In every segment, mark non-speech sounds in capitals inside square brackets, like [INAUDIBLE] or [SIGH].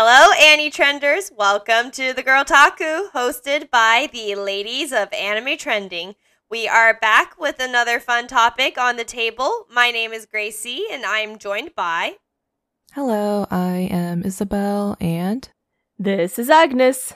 Hello, Annie Trenders. Welcome to the Girltaku, hosted by the ladies of Anime Trending. We are back with another fun topic on the table. My name is Gracie, and I'm joined by. Hello, I am Isabelle, and this is Agnes.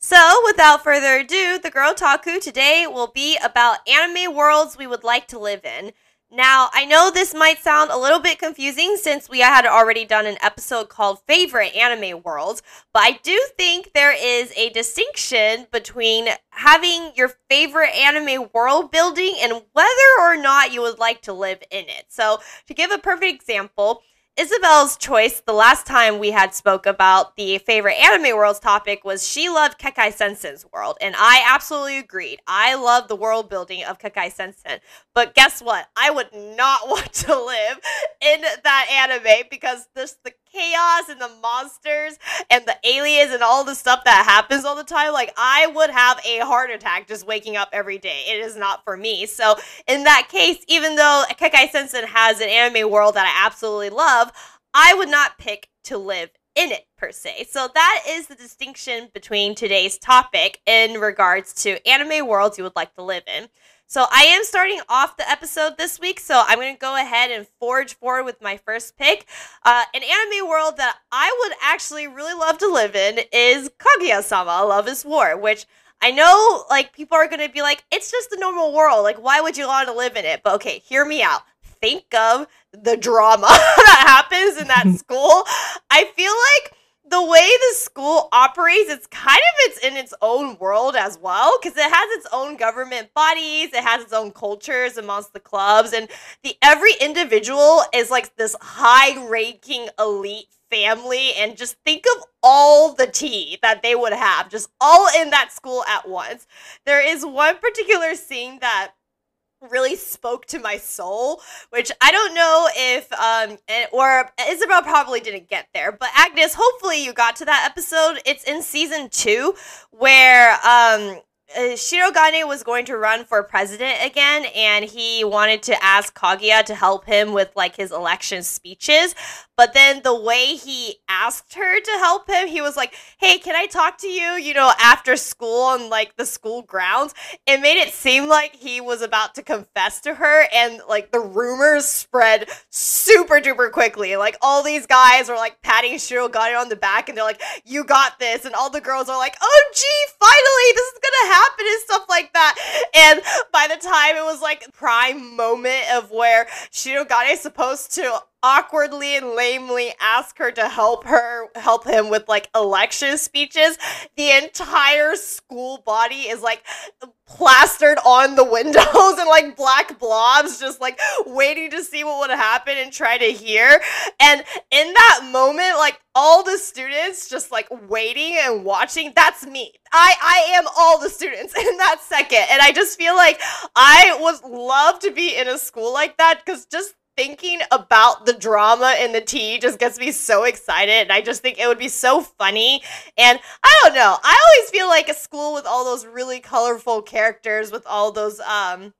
So, without further ado, the Girltaku today will be about anime worlds we would like to live in. Now, I know this might sound a little bit confusing since we had already done an episode called Favorite Anime Worlds, but I do think there is a distinction between having your favorite anime world building and whether or not you would like to live in it. So, to give a perfect example, Isabelle's choice the last time we had spoke about the favorite anime worlds topic was she loved Kekkai Sensen's world, and I absolutely agreed. I love the world building of Kekkai Sensen, but guess what? I would not [LAUGHS] want to live in that anime because this the chaos and the monsters and the aliens and all the stuff that happens all the time. Like I would have a heart attack just waking up every day. It is not for me. So in that case, even though Kekkai Sensen has an anime world that I absolutely love, I would not pick to live in it per se. So that is the distinction between today's topic in regards to anime worlds you would like to live in. So I am starting off the episode this week, so I'm going to go ahead and forge forward with my first pick. Uh, an anime world that I would actually really love to live in is Kaguya-sama: Love Is War, which I know like people are going to be like, it's just a normal world. Like, why would you want to live in it? But okay, hear me out. Think of the drama [LAUGHS] that happens in that [LAUGHS] school. I feel like the way the school operates, it's kind of it's in its own world as well because it has its own government bodies, it has its own cultures amongst the clubs, and the every individual is like this high-ranking elite family. And just think of all the tea that they would have, just all in that school at once. There is one particular scene that really spoke to my soul, which I don't know if um or Isabelle probably didn't get there, but Agnes, hopefully you got to that episode. It's in season 2 where um uh, Shirogane was going to run for president again, and he wanted to ask Kaguya to help him with like his election speeches. But then the way he asked her to help him, he was like, "Hey, can I talk to you? You know, after school on like the school grounds." It made it seem like he was about to confess to her, and like the rumors spread super duper quickly. Like all these guys were like patting Shirogane on the back, and they're like, "You got this," and all the girls are like, "Oh, gee, finally, this is gonna happen." Happen and stuff like that. And by the time it was like prime moment of where Shirogane is supposed to awkwardly and lamely ask her to help her help him with like election speeches. The entire school body is like plastered on the windows [LAUGHS] and like black blobs just like waiting to see what would happen and try to hear. And in that moment like all the students just like waiting and watching. That's me. I i am all the students [LAUGHS] in that second. And i just feel like i would love to be in a school like that because just thinking about the drama and the tea just gets me so excited. And I just think it would be so funny. And I don't know. I always feel like a school with all those really colorful characters, with all those, um,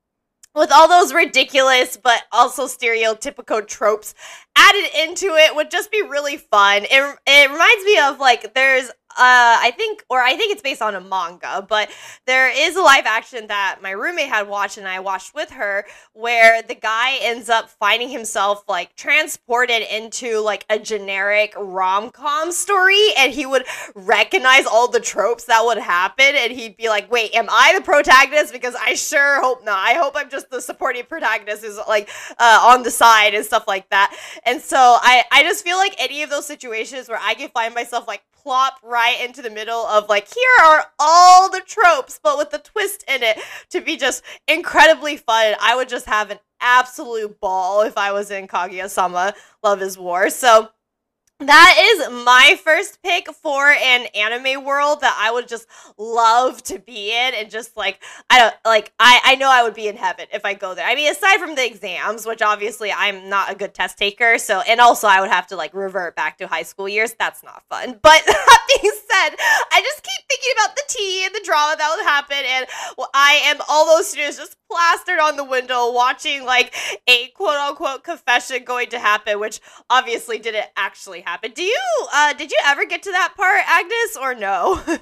with all those ridiculous but also stereotypical tropes added into it would just be really fun. It, it reminds me of like there's uh, I think, or I think it's based on a manga, but there is a live action that my roommate had watched and I watched with her where the guy ends up finding himself like transported into like a generic rom com story and he would recognize all the tropes that would happen and he'd be like, wait, am I the protagonist? Because I sure hope not. I hope I'm just the supporting protagonist who's like uh, on the side and stuff like that. And so I, I just feel like any of those situations where I can find myself like plop right into the middle of like here are all the tropes but with the twist in it to be just incredibly fun i would just have an absolute ball if i was in kaguya-sama love is war so that is my first pick for an anime world that I would just love to be in and just like I don't like I I know I would be in heaven if I go there. I mean aside from the exams, which obviously I'm not a good test taker, so and also I would have to like revert back to high school years. That's not fun. [LAUGHS] But that being said, I just keep thinking about the tea and the drama that would happen and well, I am all those students just plastered on the window watching like a quote unquote confession going to happen, which obviously didn't actually happen happen. Do you uh did you ever get to that part, Agnes, or no? [LAUGHS]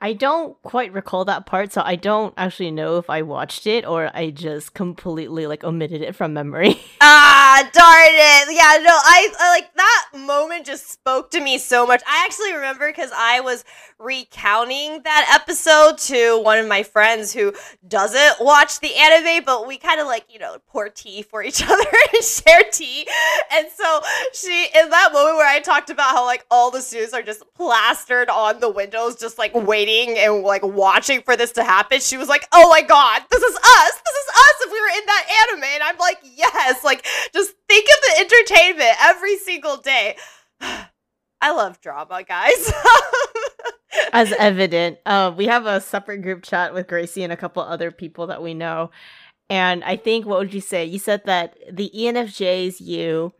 I don't quite recall that part, so I don't actually know if I watched it or I just completely like omitted it from memory. [LAUGHS] ah, darn it. Yeah, no, I, I like that moment just spoke to me so much. I actually remember because I was recounting that episode to one of my friends who doesn't watch the anime, but we kind of like, you know, pour tea for each [LAUGHS] other and share tea. And so she, in that moment where I talked about how like all the students are just plastered on the windows, just like waiting and like watching for this to happen. She was like, "Oh my god, this is us! This is us!" If we were in that anime, and I'm like, "Yes!" Like, just think of the entertainment every single day. [SIGHS] I love drama, guys. [LAUGHS] As evident, uh, we have a separate group chat with Gracie and a couple other people that we know. And I think, what would you say? You said that the ENFJs, you,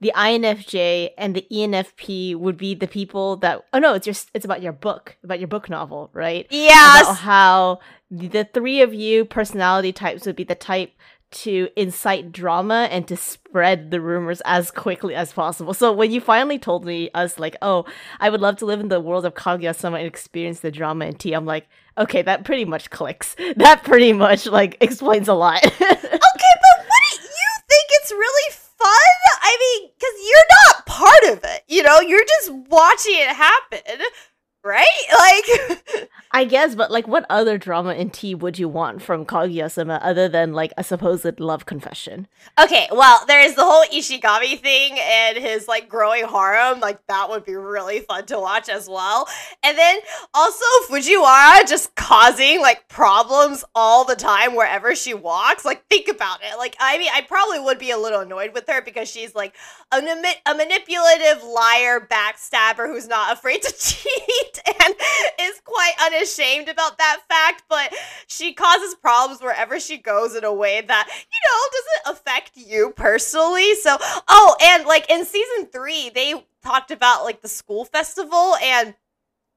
the INFJ and the ENFP would be the people that oh no, it's your it's about your book, about your book novel, right? Yes. About how the three of you personality types would be the type to incite drama and to spread the rumors as quickly as possible. So when you finally told me us like, "Oh, I would love to live in the world of Kaguya-sama and experience the drama and tea," I'm like, "Okay, that pretty much clicks. [LAUGHS] That pretty much like explains a lot." [LAUGHS] okay, but wouldn't you think it's really fun? I mean, because you're not part of it. You know, you're just watching it happen right? [LAUGHS] Like, I guess, but like, what other drama in tea would you want from Kaguya-sama other than like a supposed love confession? Okay, well, there's the whole Ishigami thing and his like growing harem. Like, that would be really fun to watch as well. And then also Fujiwara just causing like problems all the time wherever she walks. Like, think about it. Like, I mean, I probably would be a little annoyed with her because she's like a, a manipulative liar, backstabber who's not afraid to [LAUGHS] cheat [LAUGHS] and is quite unashamed about that fact, but she causes problems wherever she goes in a way that, you know, doesn't affect you personally. So, oh, and like in season three, they talked about like the school festival and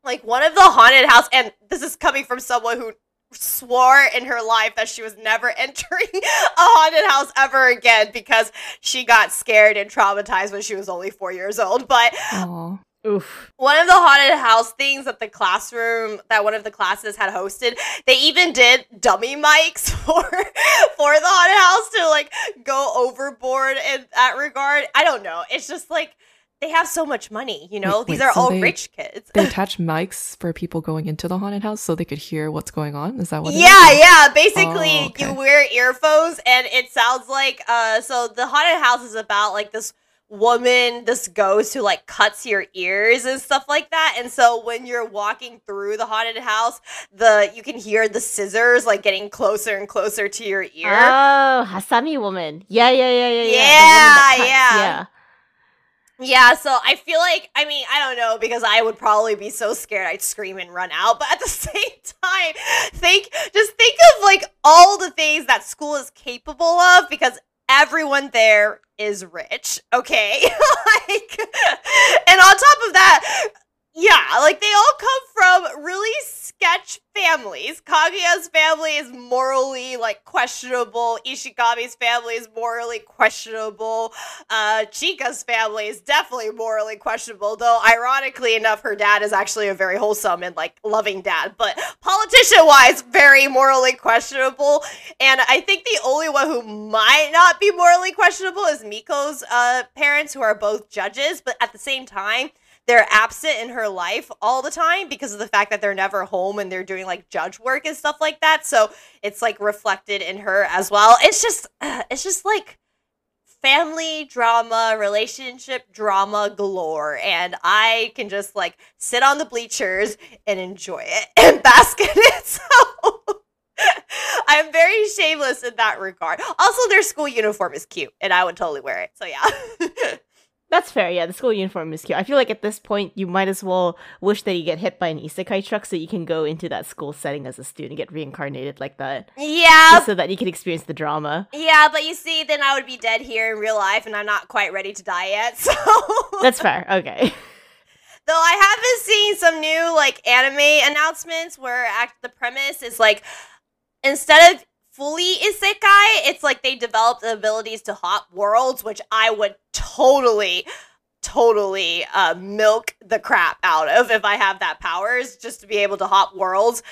like one of the haunted house, and this is coming from someone who swore in her life that she was never [LAUGHS] entering a haunted house ever again because she got scared and traumatized when she was only four years old. But Aww. Oof. One of the haunted house things that the classroom that one of the classes had hosted, they even did dummy mics [LAUGHS] for for the haunted house to like go overboard in that regard. I don't know. It's just like they have so much money, you know. Wait, These wait, are so all they- rich kids. They [LAUGHS] attach mics for people going into the haunted house so they could hear what's going on. Is that what? it yeah, is? yeah. Basically, Oh, okay. you wear earphones, and it sounds like uh. So the haunted house is about like this woman, this ghost who like cuts your ears and stuff like that. And so when you're walking through the haunted house, the you can hear the scissors like getting closer and closer to your ear. Oh, Hasami woman. Yeah, yeah, yeah, yeah, yeah. Yeah, cuts, yeah. yeah. Yeah, so I feel like I mean, I don't know because I would probably be so scared I'd scream and run out, but at the [LAUGHS] same time, think just think of like all the things that school is capable of because everyone there is rich, okay? [LAUGHS] like and on top of that, yeah, like they all come from really sketch families. Kaguya's family is morally like questionable. Ishigami's family is morally questionable. Uh, Chika's family is definitely morally questionable, though ironically enough, her dad is actually a very wholesome and like loving dad. But politician wise, very morally questionable. And I think the only one who might not be morally questionable is Miko's uh, parents, who are both judges, but at the same time, they're absent in her life all the time because of the fact that they're never home and they're doing like judge work and stuff like that. So it's like reflected in her as well. It's just, uh, it's just like family drama, relationship drama galore. And I can just like sit on the bleachers and enjoy it [LAUGHS] and bask in it. So. [LAUGHS] I'm very shameless in that regard. Also, their school uniform is cute, and I would totally wear it. So yeah. [LAUGHS] That's fair, yeah. The school uniform is cute. I feel like at this point, you might as well wish that you get hit by an isekai truck so you can go into that school setting as a student, and get reincarnated like that, yeah, so that you can experience the drama. Yeah, but you see, then I would be dead here in real life, and I'm not quite ready to die yet. [LAUGHS] So, That's fair. Okay. [LAUGHS] though I have been seeing some new like anime announcements where act the premise is like instead of fully isekai, it's like they develop the abilities to hop worlds, which I would totally totally uh, milk the crap out of if I have that powers, just to be able to hop worlds.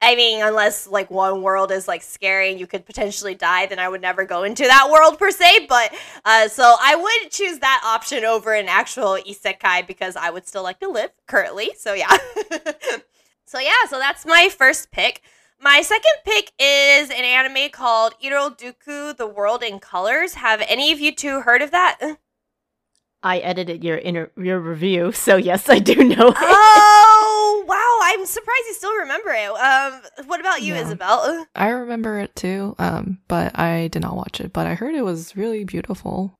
I mean, unless like one world is like scary and you could potentially die, then I would never go into that world per se. But uh, so I would choose that option over an actual isekai because I would still like to live currently. So yeah. [LAUGHS] so yeah, so that's my first pick. My second pick is an anime called Iroduku: The World in Colors. Have any of you two heard of that? [LAUGHS] I edited your inter- your review, so yes, I do know it. Oh [LAUGHS] wow! I'm surprised you still remember it. Um, what about you, Yeah. Isabelle? [LAUGHS] I remember it too, um, but I did not watch it. But I heard it was really beautiful.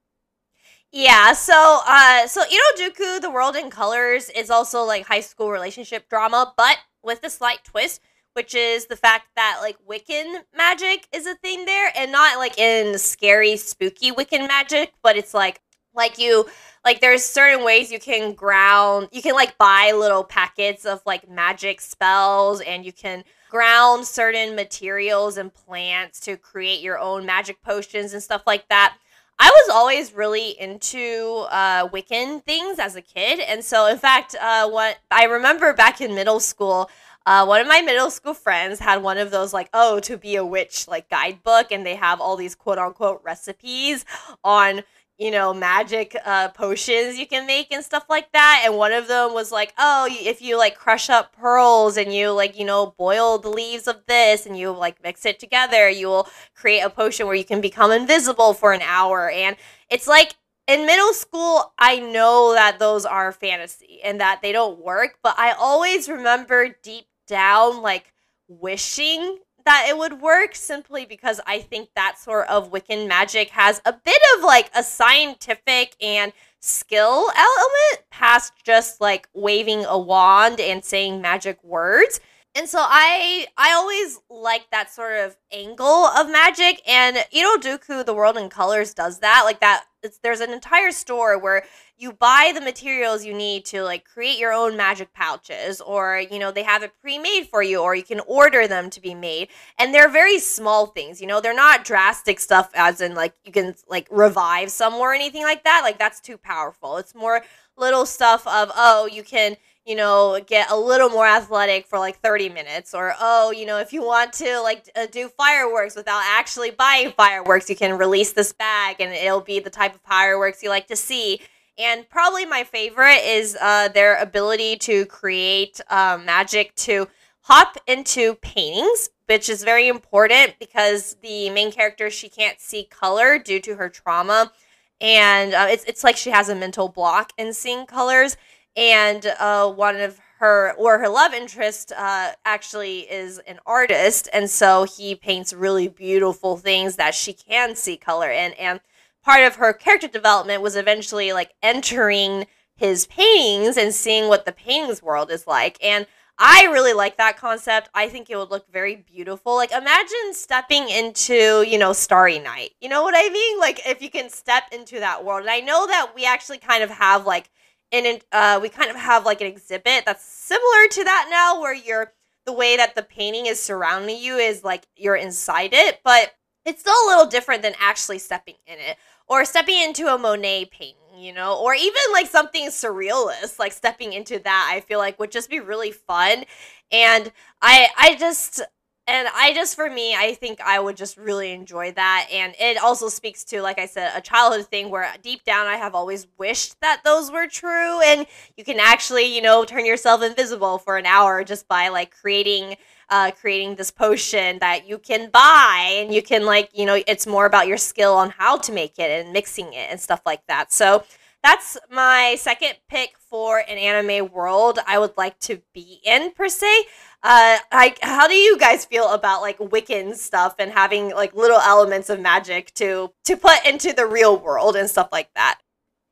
Yeah, so uh so Iroduku, The World in Colors is also like high school relationship drama, but with a slight twist, which is the fact that like Wiccan magic is a thing there and not like in scary spooky Wiccan magic, but it's like like you like there's certain ways you can ground you can like buy little packets of like magic spells and you can ground certain materials and plants to create your own magic potions and stuff like that. I was always really into uh, Wiccan things as a kid, and so in fact, uh, what I remember back in middle school, uh, one of my middle school friends had one of those like oh to be a witch like guidebook, and they have all these quote unquote recipes on you know magic uh, potions you can make and stuff like that. And one of them was like oh if you like crush up pearls and you like you know boil the leaves of this and you like mix it together, you will create a potion where you can become invisible for an hour. And it's like in middle school, I know that those are fantasy and that they don't work, but I always remember deep down like wishing that it would work simply because I think that sort of Wiccan magic has a bit of like a scientific and skill element past just like waving a wand and saying magic words. And so I I always like that sort of angle of magic and Ito Iroduku the World in Colors does that. Like that it's, there's an entire store where you buy the materials you need to like create your own magic pouches or you know they have it pre-made for you or you can order them to be made. And they're very small things you know they're not drastic stuff as in like you can like revive someone or anything like that like that's too powerful. It's more little stuff of oh you can you know get a little more athletic for like 30 minutes or oh you know if you want to like uh, do fireworks without actually buying fireworks you can release this bag and it'll be the type of fireworks you like to see and probably my favorite is uh, their ability to create uh, magic to hop into paintings, which is very important because the main character she can't see color due to her trauma, and uh, it's it's like she has a mental block in seeing colors. And uh, one of her or her love interest uh, actually is an artist, and so he paints really beautiful things that she can see color in, and part of her character development was eventually like entering his paintings and seeing what the paintings world is like. And I really like that concept. I think it would look very beautiful. Like imagine stepping into, you know, Starry Night. You know what I mean? Like if you can step into that world. And I know that we actually kind of have like an uh we kind of have like an exhibit that's similar to that now where you're the way that the painting is surrounding you is like you're inside it, but it's still a little different than actually stepping in it or stepping into a Monet painting, you know, or even like something surrealist, like stepping into that. I feel like would just be really fun, and I I just and I just for me, I think I would just really enjoy that, and it also speaks to, like I said, a childhood thing where deep down I have always wished that those were true, and you can actually, you know, turn yourself invisible for an hour just by like creating uh, creating this potion that you can buy. And you can like you know it's more about your skill on how to make it and mixing it and stuff like that. So that's my second pick for an anime world i would like to be in per se uh like how do you guys feel about like wiccan stuff and having like little elements of magic to to put into the real world and stuff like that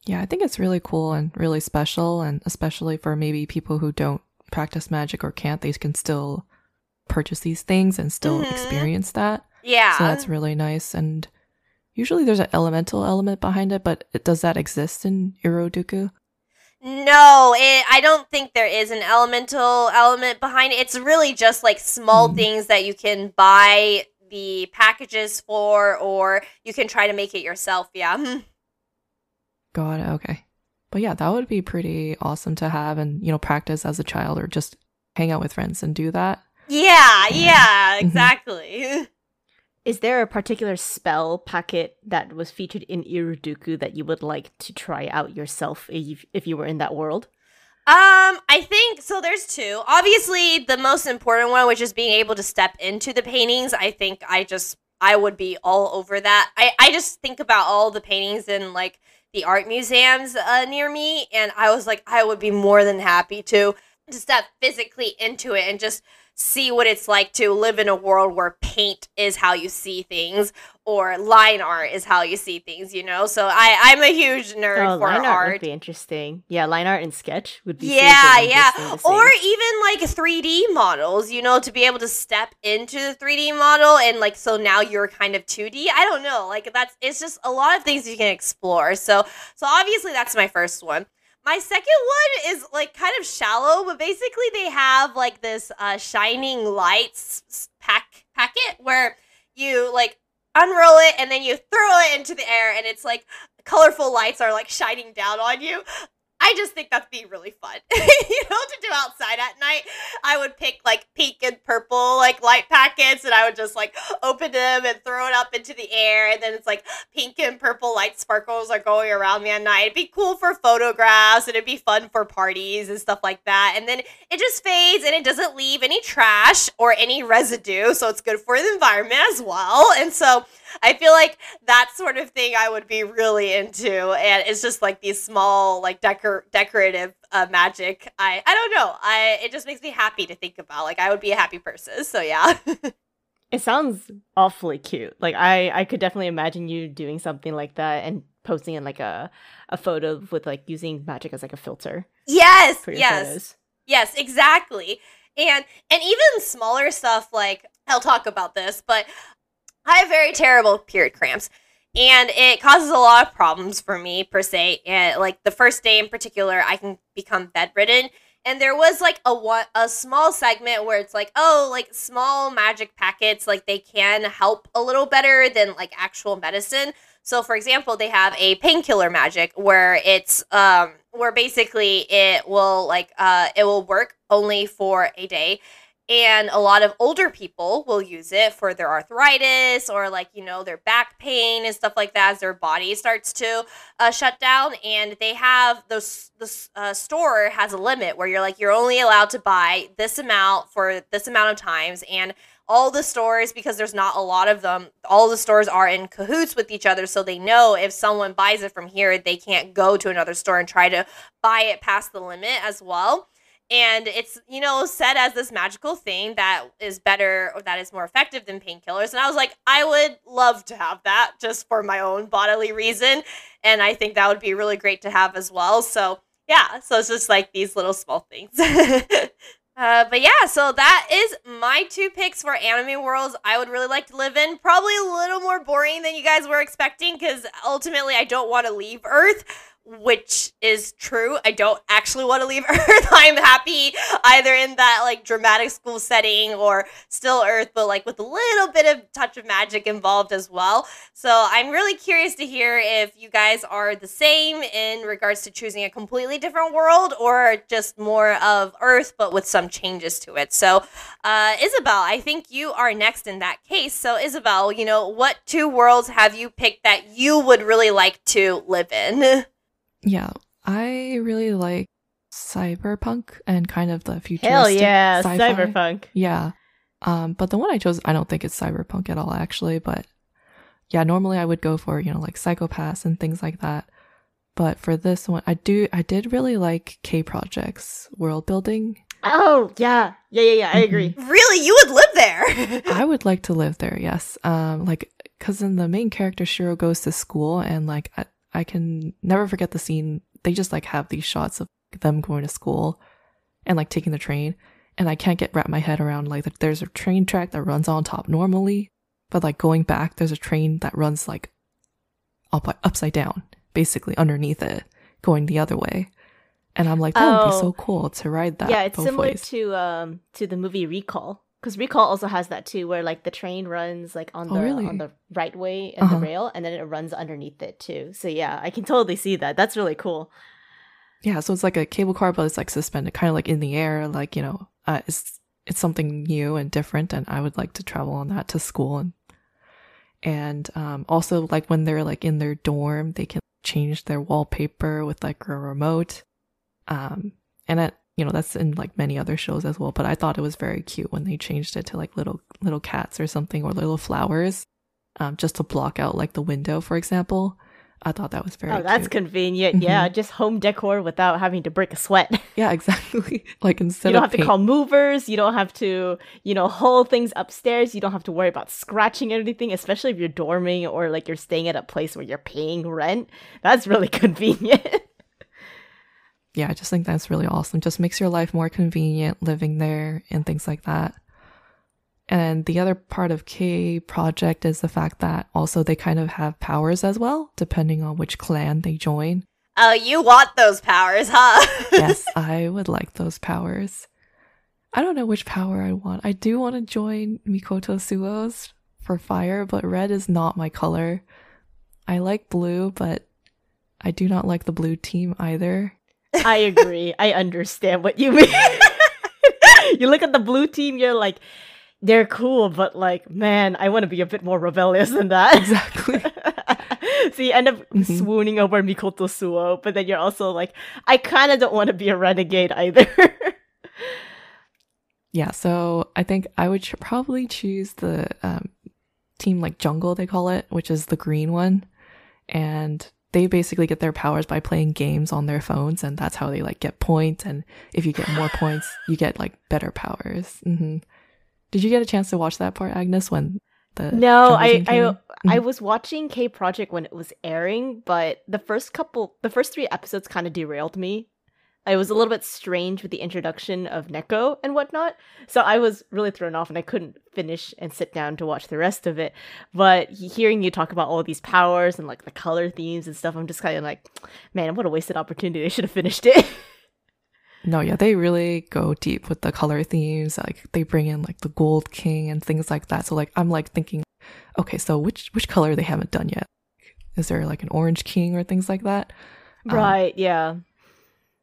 Yeah, I think it's really cool and really special, and especially for maybe people who don't practice magic or can't, they can still purchase these things and still Mhm. experience that. yeah So that's really nice. And usually there's an elemental element behind it, but it, does that exist in Iroduku? No, it, I don't think there is an elemental element behind it. It's really just like small Hmm. things that you can buy the packages for, or you can try to make it yourself. Yeah. [LAUGHS] God, okay. but yeah, that would be pretty awesome to have and, you know, practice as a child or just hang out with friends and do that. Yeah, yeah, Mhm. exactly. [LAUGHS] Is there a particular spell packet that was featured in Iroduku that you would like to try out yourself if if you were in that world? Um, I think so. There's two. Obviously, the most important one, which is being able to step into the paintings. I think I just I would be all over that. I I just think about all the paintings in like the art museums uh, near me, and I was like, I would be more than happy to to step physically into it and just see what it's like to live in a world where paint is how you see things or line art is how you see things you know so i i'm a huge nerd Oh, for line art art would be interesting. Yeah, line art and sketch would be yeah, yeah. interesting to see. Or even like 3D models, you know, to be able to step into the 3D model and like so now you're kind of 2D. I don't know. Like that's it's just a lot of things you can explore. So so obviously that's my first one. My second one is like kind of shallow, but basically they have like this uh shining lights pack packet where you like unroll it and then you throw it into the air and it's like colorful lights are like shining down on you. I just think that'd be really fun. [LAUGHS] you know, to do outside at night. I would pick like pink and purple like light packets and I would just like open them and throw it up into the air and then it's like pink and purple light sparkles are going around me at night. It'd be cool for photographs and it'd be fun for parties and stuff like that. And then it just fades and it doesn't leave any trash or any residue, so it's good for the environment as well. And so I feel like that sort of thing I would be really into, and it's just like these small, like decor decorative uh, magic. I I don't know. I it just makes me happy to think about. Like I would be a happy person. So yeah. [LAUGHS] It sounds awfully cute. Like I, I could definitely imagine you doing something like that and posting in like a a photo with like using magic as like a filter yes. Yes. photos. Yes, exactly. And and even smaller stuff like I'll talk about this, but I have very terrible period cramps. And it causes a lot of problems for me per se. And like the first day in particular, I can become bedridden. And there was like a a small segment where it's like, oh, like small magic packets, like they can help a little better than like actual medicine. So for example, they have a painkiller magic where it's um where basically it will like uh it will work only for a day and a lot of older people will use it for their arthritis or like you know their back pain and stuff like that as their body starts to uh, shut down. And they have those the uh, store has a limit where you're like you're only allowed to buy this amount for this amount of times. And all the stores because there's not a lot of them all the stores are in cahoots with each other. So they know if someone buys it from here they can't go to another store and try to buy it past the limit as well and it's you know said as this magical thing that is better or that is more effective than painkillers. And i was like i would love to have that just for my own bodily reason. And i think that would be really great to have as well. So yeah so it's just like these little small things. [LAUGHS] Uh, but yeah so that is my two picks for anime worlds i would really like to live in. Probably a little more boring than you guys were expecting because ultimately i don't want to leave earth which is true. I don't actually want to leave [LAUGHS] Earth. I'm happy either in that like dramatic school setting or still Earth, but like with a little bit of touch of magic involved as well. So I'm really curious to hear if you guys are the same in regards to choosing a completely different world or just more of Earth, but with some changes to it. So, uh, Isabelle, I think you are next in that case. So, Isabelle, you know, what two worlds have you picked that you would really like to live in? [LAUGHS] Yeah, I really like cyberpunk and kind of the futuristic. Hell yeah, sci-fi. cyberpunk. Yeah. Um, but the one I chose, I don't think it's cyberpunk at all, actually. But yeah, normally I would go for you know like psychopaths and things like that. But for this one, I do, I did really like K Project's world building. Oh yeah, yeah, yeah, yeah. I agree. Really, you would live there? [LAUGHS] I would like to live there. Yes. Um, like because in the main character Shiro goes to school and like I, can never forget the scene. They just like have these shots of them going to school and like taking the train, and I can't get wrap my head around like that. There's a train track that runs on top normally, but like going back, there's a train that runs like up upside down, basically underneath it, going the other way. And I'm like, that would be Oh. so cool to ride that. yeah, it's similar ways. to um to the movie Recall because Recall also has that too, where like the train runs like on Oh, the really? on the right way and Uh-huh. the rail, and then it runs underneath it too. So yeah, I can totally see that. That's really cool. Yeah, so it's like a cable car, but it's like suspended, kind of like in the air. Like you know, uh, it's it's something new and different, and I would like to travel on that to school and and um, also like when they're like in their dorm, they can change their wallpaper with like a remote. Um, and it, you know that's in like many other shows as well. But I thought it was very cute when they changed it to like little little cats or something or little flowers, um, just to block out like the window, for example. I thought that was very. Oh, that's cute. convenient. Yeah, just home decor without having to break a sweat. [LAUGHS] yeah, exactly. [LAUGHS] like instead you don't have to call movers. You don't have to, you know, haul things upstairs. You don't have to worry about scratching anything, especially if you're dorming or like you're staying at a place where you're paying rent. That's really [LAUGHS] convenient. Yeah, I just think that's really awesome. Just makes your life more convenient living there and things like that. And the other part of K project is the fact that also they kind of have powers as well, depending on which clan they join. Oh, you want those powers, huh? [LAUGHS] yes, I would like those powers. I don't know which power I want. I do want to join Mikoto Suo's for fire, but red is not my color. I like blue, but I do not like the blue team either. I agree. I understand what you [LAUGHS] mean. you look at the blue team, you're like, they're cool, but like, man, I want to be a bit more rebellious than that. Exactly. [LAUGHS] so you end up Mhm. swooning over Mikoto Suo, but then you're also like, I kind of don't want to be a renegade either. [LAUGHS] Yeah, so I think I would ch- probably choose the um, team like Jungle, they call it, which is the green one. And they basically get their powers by playing games on their phones, and that's how they like get points. And if you get more points, [LAUGHS] you get like better powers. hmm Did you get a chance to watch that part, Agnes, when the no, I I? I Mhm. was watching K Project when it was airing, but the first couple, the first three episodes kind of derailed me. I was a little bit strange with the introduction of Neko and whatnot, so I was really thrown off, and I couldn't finish and sit down to watch the rest of it. But hearing you talk about all these powers and like the color themes and stuff, I'm just kind of like, man, what a wasted opportunity! They should have finished it. [LAUGHS] No, yeah, they really go deep with the color themes. Like they bring in like the gold king and things like that. So like I'm like thinking, okay, so which which color they haven't done yet? Is there like an orange king or things like that? Um, right? Yeah.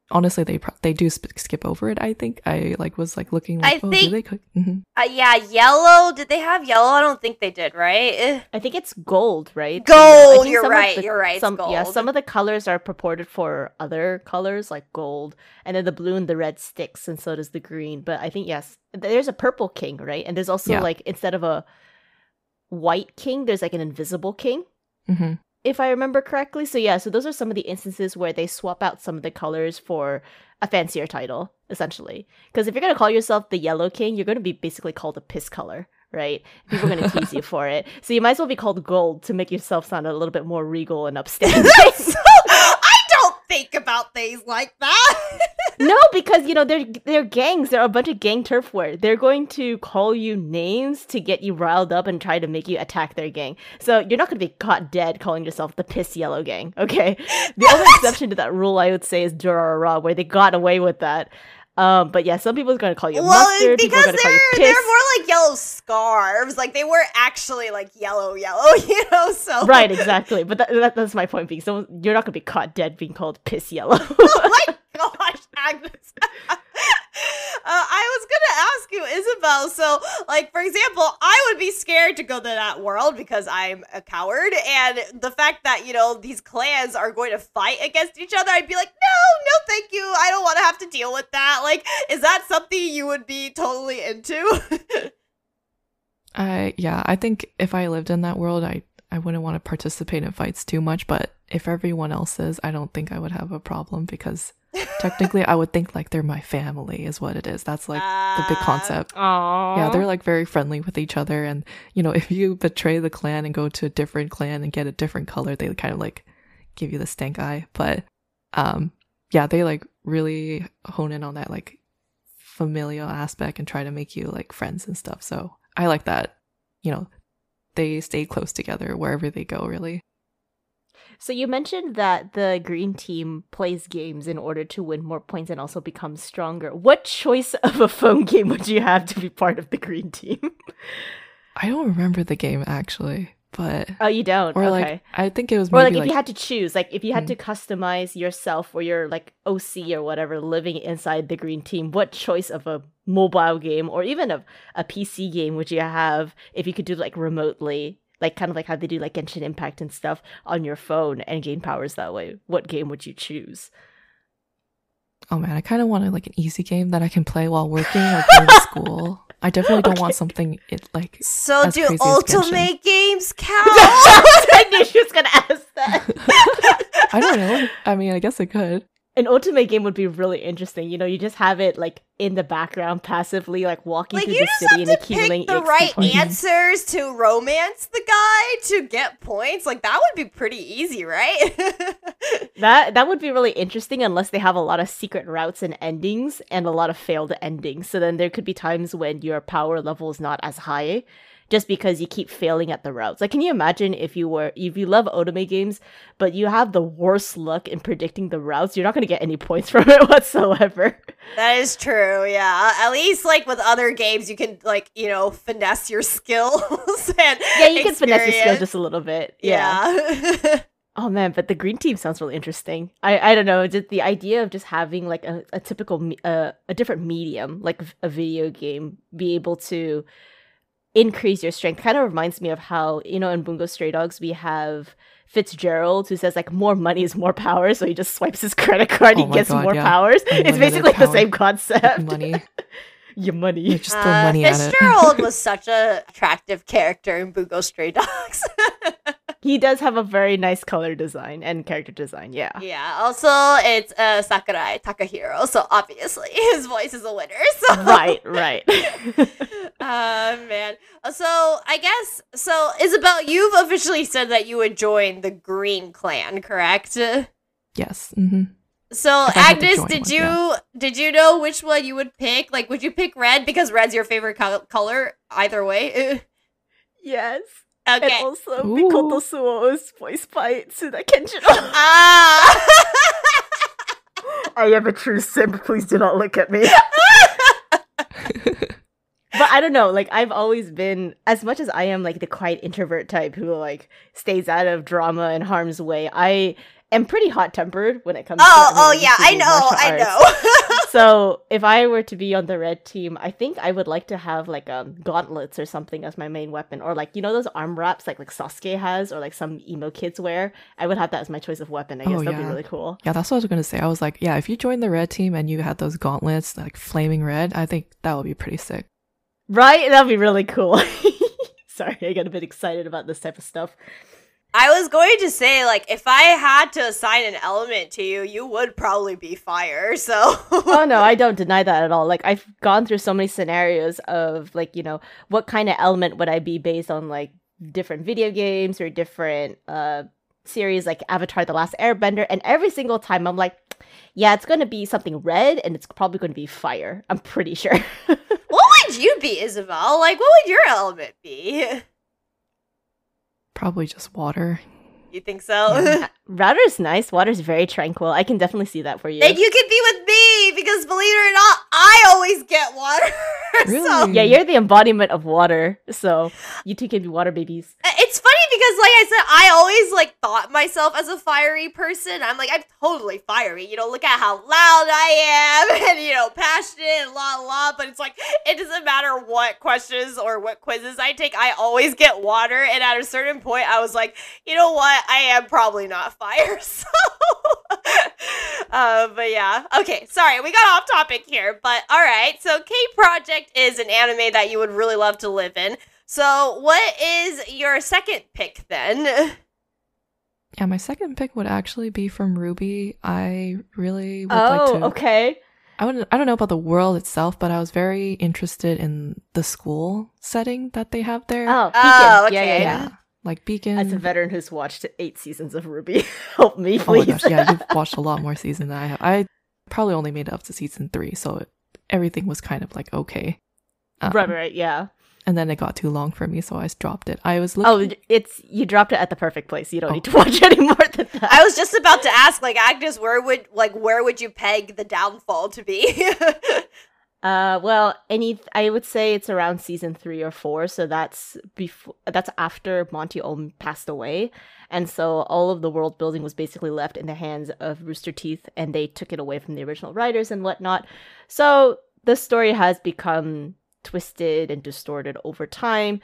Honestly, they pro- they do sp- skip over it. I think I like was like looking I like, oh, think- do they? Co- hmm Uh, yeah, yellow. Did they have yellow? I don't think they did, right? I think it's gold, right? Gold, I you're some of right, the- you're right, it's Some yeah, some of the colors are purported for other colors like gold, and then the blue and the red sticks, and so does the green. But I think yes, there's a purple king, right? And there's also Yeah. like instead of a white king, there's like an invisible king, hmm if I remember correctly. So yeah, so those are some of the instances where they swap out some of the colors for a fancier title, essentially. Because if you're gonna call yourself the Yellow King, you're gonna be basically called a piss color, right? People are gonna tease you for it. So you might as well be called Gold to make yourself sound a little bit more regal and upstanding. So, I don't think about things like that. [LAUGHS] no, because you know they're they're gangs. They're a bunch of gang turfware. They're going to call you names to get you riled up and try to make you attack their gang. So you're not going to be caught dead calling yourself the piss yellow gang. Okay. The only [LAUGHS] exception to that rule I would say is Durarara, where they got away with that. Um, but yeah, some people are going to call you well, mustard. People are because call you they're they're more like yellow scarves. Like they weren't actually like yellow, yellow. [LAUGHS] You know, so Right, exactly. But that, that, that's my point being. So you're not going to be caught dead being called piss yellow. [LAUGHS] oh my [LAUGHS] gosh, Agnes. [LAUGHS] uh, I was gonna ask you, Isabelle. So, like, for example, I would be scared to go to that world because I'm a coward, and the fact that you know these clans are going to fight against each other, I'd be like, no, no, thank you. I don't want to have to deal with that. Like, is that something you would be totally into? [LAUGHS] I yeah, I think if I lived in that world, I I wouldn't want to participate in fights too much. But if everyone else is, I don't think I would have a problem because technically, I would think like they're my family is what it is. That's like the big Ah. concept. Aww. Yeah, they're like very friendly with each other, and you know, [LAUGHS] if you betray the clan and go to a different clan and get a different color, they kind of like give you the stank eye. But um, yeah, they like really hone in on that like familial aspect and try to make you like friends and stuff. So I like that. You know, they stay close together wherever they go. Really, So you mentioned that the green team plays games in order to win more points and also become stronger. What choice of a phone game would you have to be part of the green team? I don't remember the game actually. but Oh, you don't. or okay. like I think it was or like if you had to choose, like if you had Mm. to customize yourself or your like OC or whatever living inside the green team, what choice of a mobile game or even of a PC game would you have if you could do like remotely, like kind of like how they do like Genshin Impact and stuff on your phone and gain powers that way? What game would you choose? oh man, I kind of wanted like an easy game that I can play while working or going to [LAUGHS] school. I definitely don't want something it like So As do crazy as otome games [LAUGHS] count? I knew she was gonna ask that. [LAUGHS] I don't know. I mean, I guess it could. An otome game would be really interesting. You know, you just have it like in the background, passively, like walking like through you the just city have and to accumulating pick the right points. [LAUGHS] answers to romance the guy to get points. Like that would be pretty easy, right? [LAUGHS] That that would be really interesting unless they have a lot of secret routes and endings and a lot of failed endings. So then there could be times when your power level is not as high just because you keep failing at the routes. Like can you imagine if you were if you love otome games but you have the worst luck in predicting the routes, you're not going to get any points [LAUGHS] from it whatsoever. that is true. Yeah, at least like with other games, you can like you know finesse your [LAUGHS] skills and Yeah, you can finesse your skills just a little bit. Yeah. yeah. [LAUGHS] Oh man, but the green team sounds really interesting. I I don't know, just the idea of just having like a, a typical uh, a different medium, like v- a video game, be able to increase your strength kind of reminds me of how you know in Bungo Stray Dogs we have Fitzgerald who says like more money is more power, so he just swipes his [LAUGHS] credit card, Oh he gets God, more yeah. powers. It's Unlimited basically the same concept. Money. [LAUGHS] Your money. You just throw Uh, money at it. Fitzgerald was such a attractive character in Bungo Stray Dogs. [LAUGHS] He does have a very nice color design and character design. Yeah. yeah. Also, it's uh, Sakurai Takahiro, so obviously [LAUGHS] his voice is a winner. [LAUGHS] So right, right. [LAUGHS] Uh man. So I guess so Isabelle, you've officially said that you would join the Green Clan, correct? Yes. Mm-hmm. So If I had to Agnes, did one, you yeah. did you know which one you would pick? Like, would you pick red because red's your favorite col- color? Either way. yes. And okay. also, Ooh. Mikoto Suo is voiced by Tsuda Kenjiro. [LAUGHS] Ah. [LAUGHS] I am a true simp. Please do not look at me. [LAUGHS] but I don't know. Like I've always been, as much as I am like the quiet introvert type who like stays out of drama and harm's way. I am pretty hot tempered when it comes. oh, to oh anyone yeah, I know, I know. [LAUGHS] [LAUGHS] so if I were to be on the red team, I think I would like to have like um gauntlets or something as my main weapon, or like you know those arm wraps like like Sasuke has, or like some emo kids wear. I would have that as my choice of weapon. I guess Oh, that'd be really cool. Yeah, that's what I was gonna say. I was like, yeah, if you joined the red team and you had those gauntlets, like flaming red, I think that would be pretty sick. Right? That'd be really cool. [LAUGHS] Sorry, I get a bit excited about this type of stuff. I was going to say, like, if I had to assign an element to you, you would probably be fire. So, oh no, I [LAUGHS] don't deny that at all. Like I've gone through so many scenarios of like, you know, what kind of element would I be based on like different video games or different uh series like Avatar The Last Airbender and every single time I'm like, yeah, it's going to be something red and it's probably going to be fire. I'm pretty sure. [LAUGHS] what would you be, Isabelle? Like, what would your element be? [LAUGHS] Probably just water. You think so? Yeah. [LAUGHS] Water's nice. Water's very tranquil. I can definitely see that for you. Then you could be with me because, believe it or not, I always get water. [LAUGHS] so yeah, you're the embodiment of water. So you two can be water babies. Uh, it's funny because, like I said, I always like thought myself as a fiery person. I'm like, I'm totally fiery. You know, look at how loud I am, [LAUGHS] and you know, passionate, and la la. But it's like it doesn't matter what questions or what quizzes I take. I always get water, and at a certain point, I was like, you know what? I am probably not fire. [LAUGHS] So, uh, but yeah. Okay, sorry, we got off topic here. But all right. So, K Project is an anime that you would really love to live in. So, what is your second pick then? Yeah, my second pick would actually be from RWBY. I really would Oh, like to. okay. I wouldn't. I don't know about the world itself, but I was very interested in the school setting that they have there. Oh, Beacon. Oh, Yeah, yeah, okay. yeah. yeah, like Beacon. As a veteran who's watched eight seasons of RWBY, [LAUGHS] help me, oh my please. gosh, yeah, you've [LAUGHS] watched a lot more season than I have. I probably only made it up to season three, so it, everything was kind of like okay. Um, right, right, yeah. And then it got too long for me, so I just dropped it. I was Oh, it's you dropped it at the perfect place. You don't Oh. need to [LAUGHS] watch any more than that. I was just about to ask, like Agnes, where would like where would you peg the downfall to be? Uh, well, any I would say it's around season three or four, so that's before that's after Monty Oum passed away, and so all of the world building was basically left in the hands of Rooster Teeth, and they took it away from the original writers and whatnot. So the story has become twisted and distorted over time.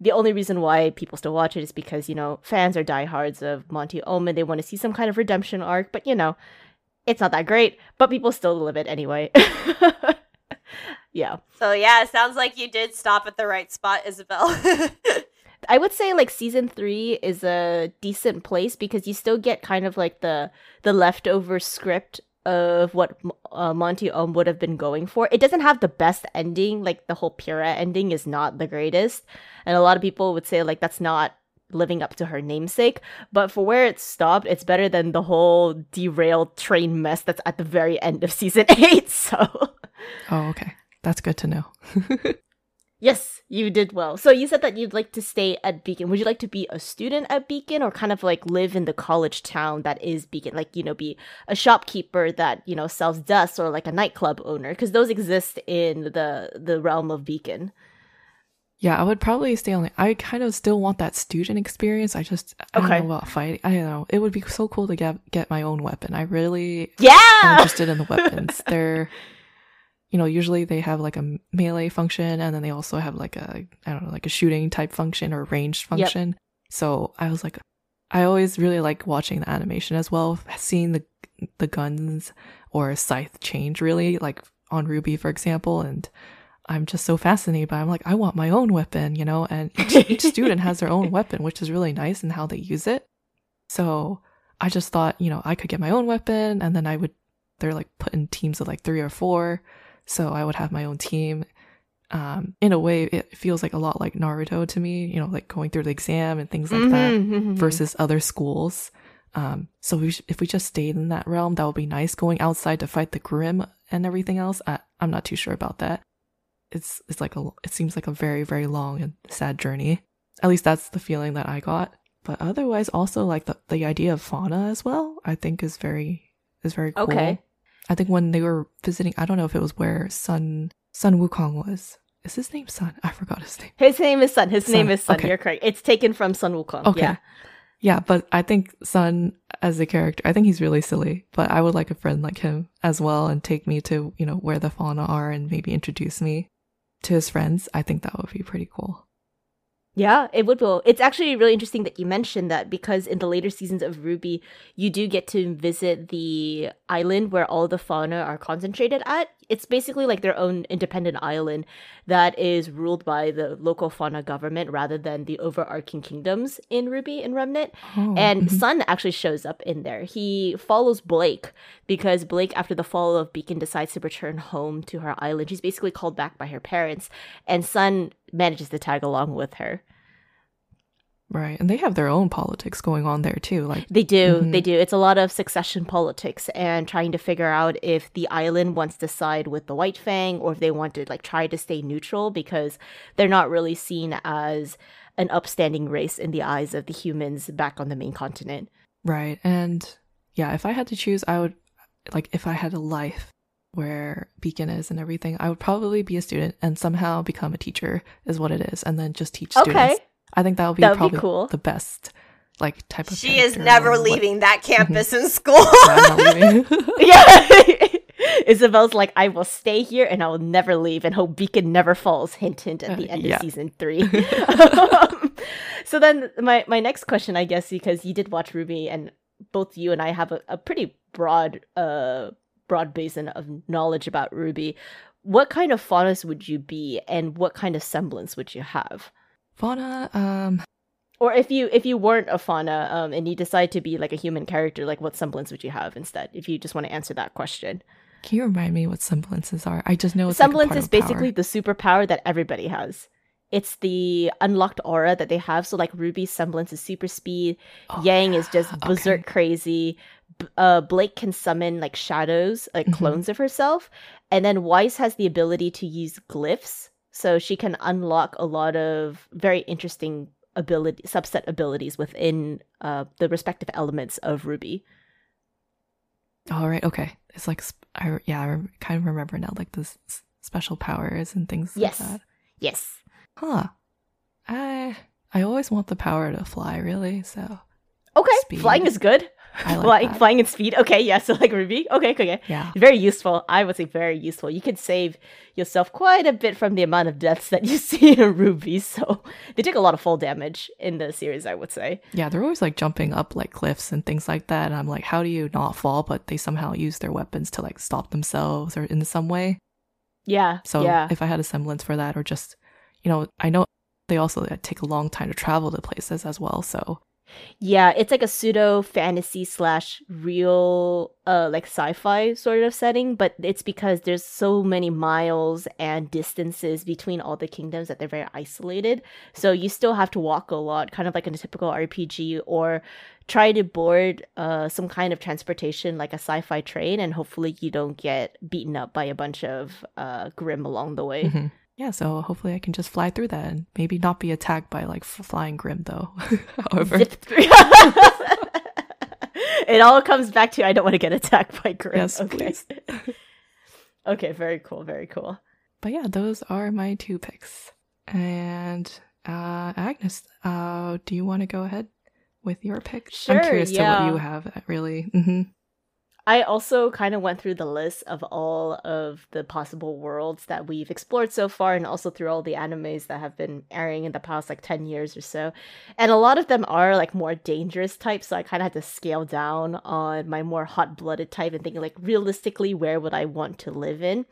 The only reason why people still watch it is because you know fans are diehards of Monty Oum and they want to see some kind of redemption arc, but you know it's not that great, but people still live it anyway. [LAUGHS] yeah. So yeah, it sounds like you did stop at the right spot, Isabelle. [LAUGHS] I would say like season 3 is a decent place because you still get kind of like the the leftover script of what uh, Monty Oum would have been going for. It doesn't have the best ending, like the whole Pyrrha ending is not the greatest. And a lot of people would say like that's not living up to her namesake. But for where it stopped, it's better than the whole derailed train mess that's at the very end of season [LAUGHS] 8. So Oh, okay. That's good to know. [LAUGHS] Yes, you did well. So you said that you'd like to stay at Beacon. Would you like to be a student at Beacon or kind of like live in the college town that is Beacon? Like, you know, be a shopkeeper that, you know, sells dust or like a nightclub owner because those exist in the the realm of Beacon. Yeah, I would probably stay on. I kind of still want that student experience. I just I Okay. don't know about fighting. I don't know. It would be so cool to get get my own weapon. I really yeah am interested in the weapons. [LAUGHS] They're, you know, usually they have like a melee function, and then they also have like a I don't know, like a shooting type function or ranged function. So I was like, I always really like watching the animation as well, seeing the the guns or scythe change really, like on Ruby, for example, and. I'm just so fascinated by. it. I'm like, I want my own weapon, you know. And each, [LAUGHS] each student has their own weapon, which is really nice in how they use it. So I just thought, you know, I could get my own weapon, and then I would. They're like put in teams of like three or four, so I would have my own team. Um, in a way, it feels like a lot like Naruto to me, you know, like going through the exam and things like that Mhm, mhm, mhm. versus other schools. Um, so we sh- if we just stayed in that realm, that would be nice. Going outside to fight the Grimm and everything else, I, I'm not too sure about that. It's it's like a it seems like a very very long and sad journey. At least that's the feeling that I got. But otherwise, also like the the idea of fauna as well, I think is very is very cool. Okay. I think when they were visiting, I don't know if it was where Sun Sun Wukong was. Is his name Sun? I forgot his name. His name is Sun. His name is Sun. okay. You're correct. It's taken from Sun Wukong. Okay. Yeah. Yeah, but I think Sun as a character, I think he's really silly. But I would like a friend like him as well and take me to, you know, where the fauna are and maybe introduce me to his friends. I think that would be pretty cool. Yeah, it would be. It's actually really interesting that you mentioned that because in the later seasons of RWBY, you do get to visit the island where all the fauna are concentrated at. It's basically like their own independent island that is ruled by the local fauna government rather than the overarching kingdoms in RWBY and Remnant. Oh, And mhm. Sun actually shows up in there. He follows Blake because Blake, after the fall of Beacon, decides to return home to her island. She's basically called back by her parents, and Sun manages to tag along with her. Right. And they have their own politics going on there too. Like, They do, Mhm. they do. It's a lot of succession politics and trying to figure out if the island wants to side with the White Fang or if they want to like try to stay neutral because they're not really seen as an upstanding race in the eyes of the humans back on the main continent. right. And yeah, if I had to choose, I would, like, if I had a life where Beacon is and everything, I would probably be a student and somehow become a teacher, is what it is. And then just teach students. I think that would be That would be probably cool. the best, like, type of she is never what- leaving that [LAUGHS] campus in [LAUGHS] school. Yeah, I'm not leaving. [LAUGHS] yeah. Isabelle's like, I will stay here and I will never leave and hope Beacon never falls. Hint, hint at the Uh, end yeah. of season three. Um, so then, my, my next question, I guess, because you did watch RWBY and both you and I have a, a pretty broad, uh, broad basin of knowledge about RWBY. What kind of faunus would you be and what kind of semblance would you have? Fauna, um, Or if you if you weren't a fauna um, and you decide to be like a human character, like what semblance would you have instead? If you just want to answer that question. can you remind me what semblances are? I just know like semblance part is basically the superpower that everybody has. It's the unlocked aura that they have. So like Ruby's semblance is super speed. Oh, Yang is just okay. berserk crazy. B- Uh, Blake can summon like shadows, like Mhm. clones of herself, and then Weiss has the ability to use glyphs, so she can unlock a lot of very interesting ability subset abilities within uh, the respective elements of RWBY. All right, okay. It's like I yeah, I kind of remember now, like this s- special powers and things Yes. like that. Yes. Huh. I I always want the power to fly, really. So Okay, Speed. flying is good. I like flying, that. flying and speed. Okay, yeah. So like Ruby. Okay, okay, yeah. Very useful. I would say very useful. You could save yourself quite a bit from the amount of deaths that [LAUGHS] you see in RWBY. So they take a lot of fall damage in the series, I would say. Yeah, they're always like jumping up like cliffs and things like that. And I'm like, how do you not fall? But they somehow use their weapons to like stop themselves or in some way. Yeah. So yeah. if I had a semblance for that, or just, you know, I know they also take a long time to travel to places as well. So Yeah, it's like a pseudo fantasy slash real uh like sci-fi sort of setting, but it's because there's so many miles and distances between all the kingdoms that they're very isolated. So you still have to walk a lot, kind of like in a typical RPG, or try to board uh some kind of transportation like a sci-fi train, and hopefully you don't get beaten up by a bunch of uh Grimm along the way. mhm. Yeah, so hopefully I can just fly through that and maybe not be attacked by like f- flying Grimm though. [LAUGHS] However, [LAUGHS] it all comes back to I don't want to get attacked by Grimm. Yes, okay. please. [LAUGHS] okay, very cool, very cool. but yeah, those are my two picks. And uh Agnes, uh, do you want to go ahead with your pick? Sure, I'm curious to what you have. Really. hmm I also kind of went through the list of all of the possible worlds that we've explored so far, and also through all the animes that have been airing in the past like 10 years or so. And a lot of them are like more dangerous types, so I kind of had to scale down on my more hot blooded type and thinking, like, realistically, where would I want to live in?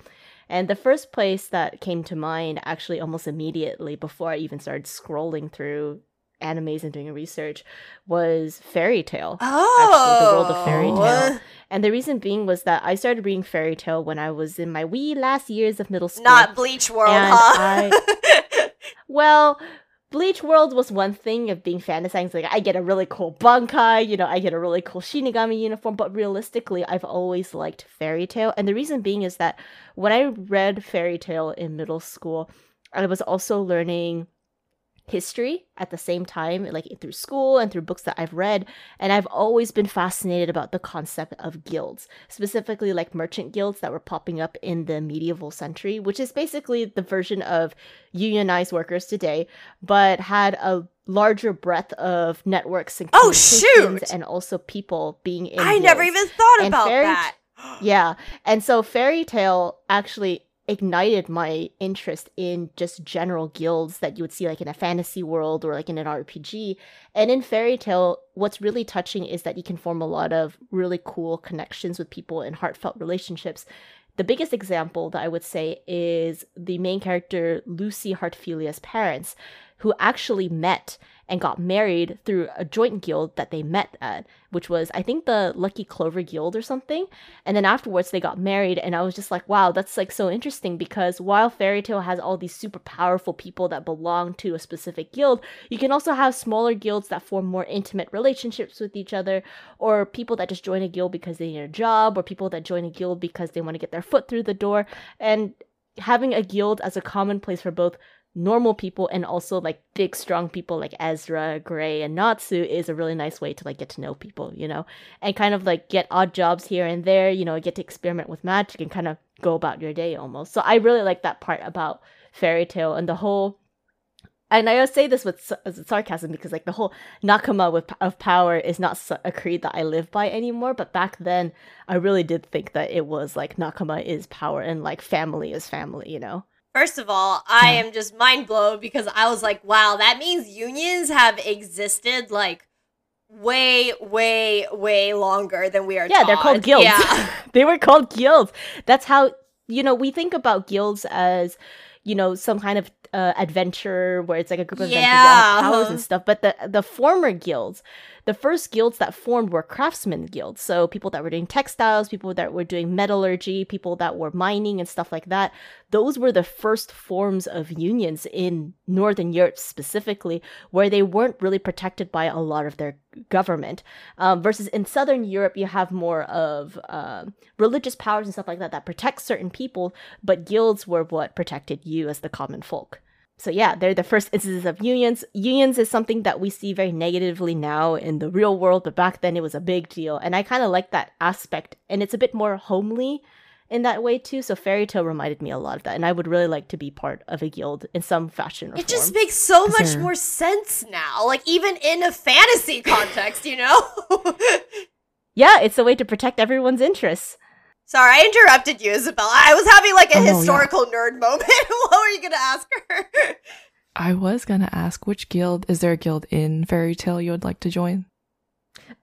And the first place that came to mind actually almost immediately before I even started scrolling through animes and doing research was Fairy Tail. Oh, the world of oh. Fairy Tail. And the reason being was that I started reading Fairy Tail when I was in my wee last years of middle school. Not Bleach World, And huh? [LAUGHS] well, Bleach World was one thing of being fantasizing. Like I get a really cool bankai, you know, I get a really cool Shinigami uniform. But realistically, I've always liked Fairy Tail, and the reason being is that when I read Fairy Tail in middle school, I was also learning history at the same time like through school and through books that I've read and I've always been fascinated about the concept of guilds specifically like merchant guilds that were popping up in the medieval century which is basically the version of unionized workers today but had a larger breadth of networks and Oh, shoot! and also people being in I never even thought And about fairy- that. Yeah. And so Fairy Tail actually ignited my interest in just general guilds that you would see like in a fantasy world or like in an RPG. And in Fairy Tail, what's really touching is that you can form a lot of really cool connections with people and heartfelt relationships. The biggest example that I would say is the main character Lucy Heartfilia's parents, who actually met and got married through a joint guild that they met at, which was I think the Lucky Clover Guild or something. And then afterwards they got married and I was just like, wow, that's like so interesting because while Fairy Tail has all these super powerful people that belong to a specific guild, you can also have smaller guilds that form more intimate relationships with each other or people that just join a guild because they need a job or people that join a guild because they want to get their foot through the door and having a guild as a common place for both normal people and also like big strong people like Ezra, Gray, and Natsu is a really nice way to like get to know people, you know, and kind of like get odd jobs here and there, you know, get to experiment with magic and kind of go about your day almost. So I really like that part about Fairy Tail and the whole. And I say this with as sarcasm because like the whole Nakama with of power is not a creed that I live by anymore. But back then, I really did think that it was like Nakama is power and like family is family, you know. First of all, I am just mind blown because I was like, wow, that means unions have existed like way, way, way longer than we are. Yeah, they're called guilds. Yeah. [LAUGHS] they were called guilds. That's how you know we think about guilds as you know some kind of uh, adventure where it's like a group of adventurers Yeah. powers and stuff. But the the former guilds, the first guilds that formed were craftsmen guilds. So people that were doing textiles, people that were doing metallurgy, people that were mining and stuff like that. Those were the first forms of unions in Northern Europe specifically, where they weren't really protected by a lot of their government. Um, versus in Southern Europe, you have more of um religious powers and stuff like that that protect certain people, but guilds were what protected you as the common folk. So yeah, they're the first instances of unions. Unions is something that we see very negatively now in the real world, but back then it was a big deal. And I kind of like that aspect. And it's a bit more homely in that way too. So Fairy Tail reminded me a lot of that, and I would really like to be part of a guild in some fashion. Or It just makes so much there- more sense now. Like even in a fantasy context, you know? [LAUGHS] yeah, it's a way to protect everyone's interests. Sorry, I interrupted you, Isabella. I was having like a Oh, no, yeah. historical nerd moment. [LAUGHS] what were you gonna ask her? I was gonna ask which guild is there a guild in Fairy Tail you would like to join?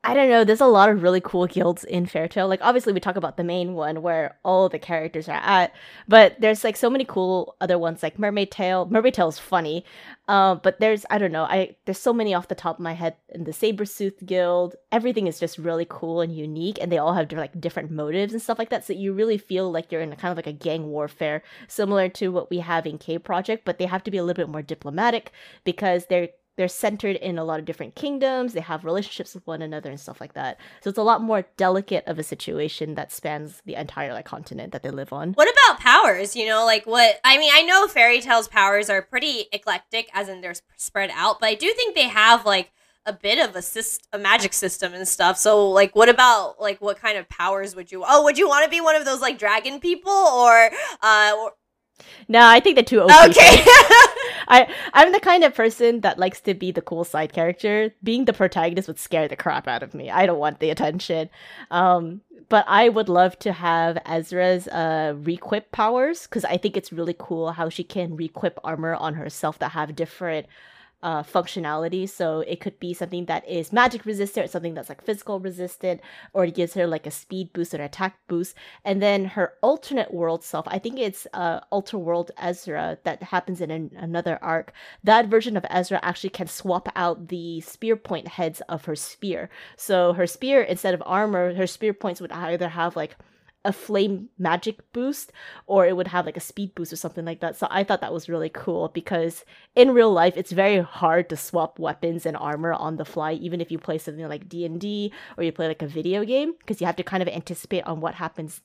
I don't know. There's a lot of really cool guilds in Fairy Tail. Like obviously we talk about the main one where all the characters are at, but there's like so many cool other ones like Mermaid Tale. Mermaid Tale is funny, uh, but there's I don't know. I there's so many off the top of my head in the Sabertooth Guild. Everything is just really cool and unique, and they all have like different motives and stuff like that. So you really feel like you're in a kind of like a gang warfare, similar to what we have in K Project, but they have to be a little bit more diplomatic because they're they're centered in a lot of different kingdoms they have relationships with one another and stuff like that so it's a lot more delicate of a situation that spans the entire like continent that they live on What about powers? You know, like what? I mean, I know Fairy Tail's powers are pretty eclectic, as in they're spread out, but I do think they have like a bit of a syst- a magic system and stuff. So, like, what about like what kind of powers would you? Oh, would you want to be one of those like dragon people or? uh or, no i think the two too OP Okay. [LAUGHS] I I'm the kind of person that likes to be the cool side character. Being the protagonist would scare the crap out of me. I don't want the attention. Um, but I would love to have Ezra's uh requip powers because I think it's really cool how she can requip armor on herself that have different uh functionality. So it could be something that is magic resistant, something that's like physical resistant, or it gives her like a speed boost or attack boost. And then her alternate world self, I think it's uh Alter World Ezra that happens in an, another arc. That version of Ezra actually can swap out the spear point heads of her spear. So her spear, instead of armor, her spear points would either have like a flame magic boost or it would have like a speed boost or something like that. So I thought that was really cool because in real life it's very hard to swap weapons and armor on the fly even if you play something like D&D or you play like a video game because you have to kind of anticipate on what happens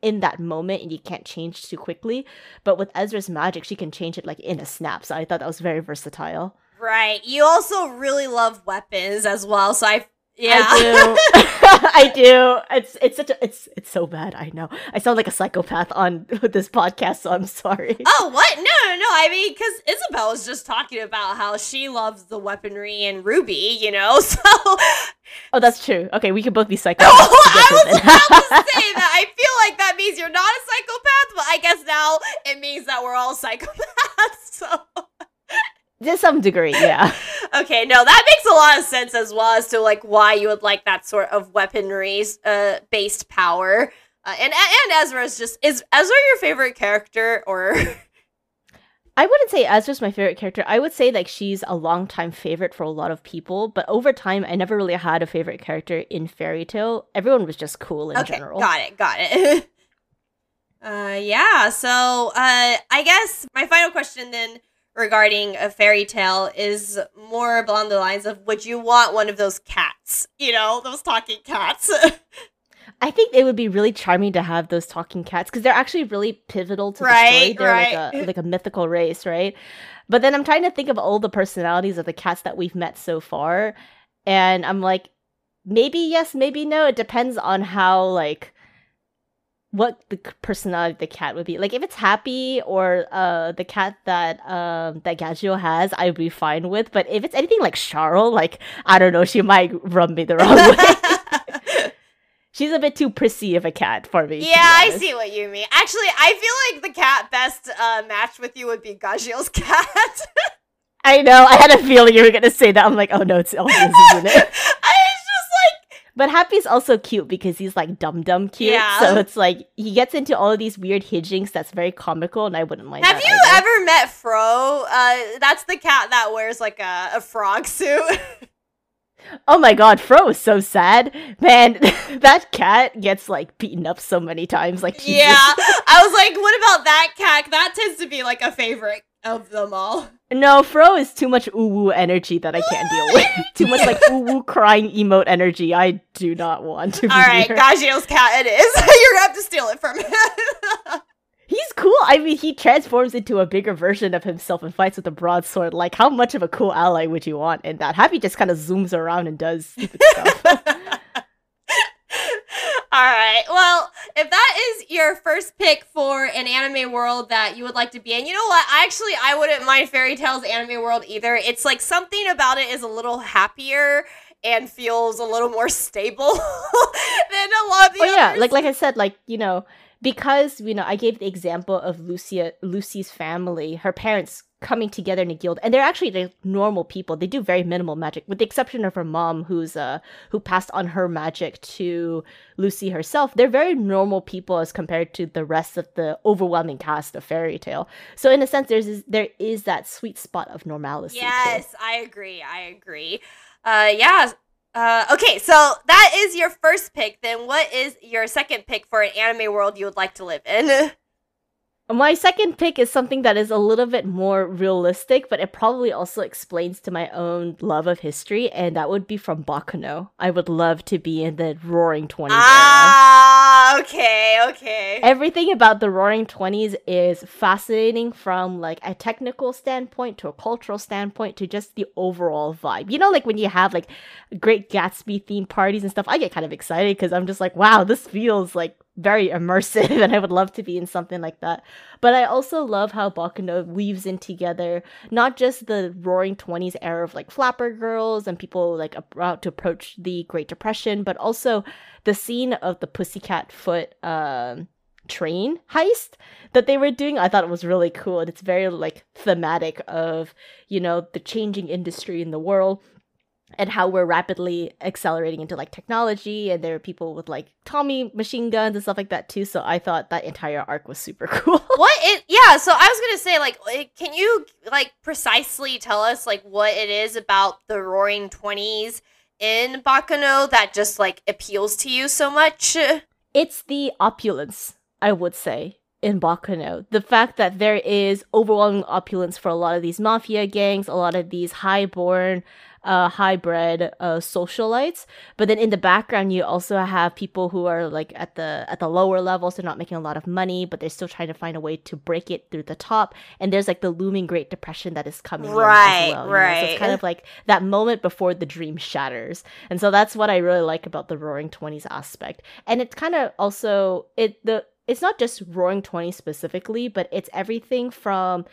in that moment and you can't change too quickly. But with Ezra's magic she can change it like in a snap. So I thought that was very versatile. right. You also really love weapons as well. So I. Yeah. I do. [LAUGHS] [LAUGHS] I do. It's it's such a it's it's so bad. I know. I sound like a psychopath on [LAUGHS] this podcast, so I'm sorry. Oh, what? No, no, no. I mean, because Isabelle was just talking about how she loves the weaponry and RWBY, you know? So, Oh, that's true. Okay, we can both be psychopaths. oh, I was about to say that. I feel like that means you're not a psychopath, but I guess now it means that we're all psychopaths. So, to some degree, yeah. Okay, no, that makes a lot of sense as well as to like why you would like that sort of weaponry uh, based power. Uh, and and Ezra's just is Ezra your favorite character or I wouldn't say Ezra's my favorite character. I would say like she's a longtime favorite for a lot of people, but over time, I never really had a favorite character in Fairy Tail. Everyone was just cool in okay, general. got it, got it. [LAUGHS] uh, yeah. So, uh, I guess my final question then regarding a Fairy Tail is more along the lines of would you want one of those cats? You know, those talking cats. [LAUGHS] I think it would be really charming to have those talking cats because they're actually really pivotal to the story. They're right. like a [LAUGHS] like a mythical race, right? But then I'm trying to think of all the personalities of the cats that we've met so far, and I'm like, maybe yes, maybe no. It depends on how like what the personality of the cat would be. Like if it's happy or uh the cat that um that Gagio has, I'd be fine with. But if it's anything like Charles, like I don't know, she might rub me the wrong way. [LAUGHS] [LAUGHS] She's a bit too prissy of a cat for me. yeah, I see what you mean. Actually, I feel like the cat best uh, match with you would be Gajio's [LAUGHS] cat. I know. I had a feeling you were gonna say that. I'm like, oh no, it's obvious, isn't it? I was just like, But Happy's also cute because he's like dumb dumb cute. Yeah. So it's like he gets into all of these weird hijinks that's very comical, and I wouldn't mind. have you either. ever met Fro? Uh, that's the cat that wears like a, a frog suit. [LAUGHS] Oh my god, Fro is so sad, man. [LAUGHS] that cat gets like beaten up so many times. Like Jesus. yeah, [LAUGHS] I was like, what about that cat? That tends to be like a favorite of them all. No, Fro is too much woo energy that I can't deal with. [LAUGHS] too much like woo crying emote energy. I do not want to. Be All right, near. Gajio's cat it is. [LAUGHS] You're gonna have to steal it from him. [LAUGHS] He's cool. I mean, he transforms into a bigger version of himself and fights with a broadsword. Like, how much of a cool ally would you want in that? Happy just kind of zooms around and does stupid stuff. All right. Well, if that is your first pick for an anime world that you would like to be in, you know what? I actually I wouldn't mind Fairy Tail's anime world either. It's like something about it is a little happier and feels a little more stable [LAUGHS] than a lot of the oh yeah, like like I said, like you know, because you know, I gave the example of Lucia, Lucy's family, her parents coming together in a guild, and they're actually like normal people. They do very minimal magic, with the exception of her mom, who's uh who passed on her magic to Lucy herself. They're very normal people as compared to the rest of the overwhelming cast of Fairy Tail. So in a sense, there's there is that sweet spot of normalcy. too. Yes, I agree. I agree. Uh, yeah. Uh, okay, so that is your first pick. Then, what is your second pick for an anime world you would like to live in? [LAUGHS] My second pick is something that is a little bit more realistic, but it probably also explains to my own love of history, and that would be from Baccano. I would love to be in the Roaring Twenties era. ah, okay, okay. Everything about the Roaring Twenties is fascinating from like a technical standpoint to a cultural standpoint to just the overall vibe. You know, like when you have like Great Gatsby themed parties and stuff, I get kind of excited because I'm just like, wow, this feels like very immersive [LAUGHS] and I would love to be in something like that. But I also love how Baccano weaves in together not just the roaring 20s era of like flapper girls and people like about to approach the Great Depression, but also the scene of the Pussycat Foot um train heist that they were doing. I thought it was really cool. And it's very like thematic of, you know, the changing industry in the world and how we're rapidly accelerating into like technology and there are people with like Tommy machine guns and stuff like that too. So I thought that entire arc was super [LAUGHS] cool. what it? Yeah. So I was gonna say, like, can you like precisely tell us like what it is about the Roaring Twenties in Baccano that just like appeals to you so much? it's the opulence, I would say, in Baccano. The fact that there is overwhelming opulence for a lot of these mafia gangs, a lot of these high-born, uh, hybrid uh, socialites. But then in the background, you also have people who are like at the at the lower levels. They're not making a lot of money, but they're still trying to find a way to break it through the top. And there's like the looming Great Depression that is coming. in Right, as well, you know? So right. it's kind of like that moment before the dream shatters. And so that's what I really like about the Roaring Twenties aspect. And it's kind of also it the it's not just Roaring Twenties specifically, but it's everything from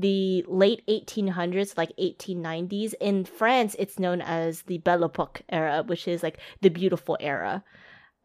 the late 1800s like 1890s in france it's known as the belle epoque era which is like the beautiful era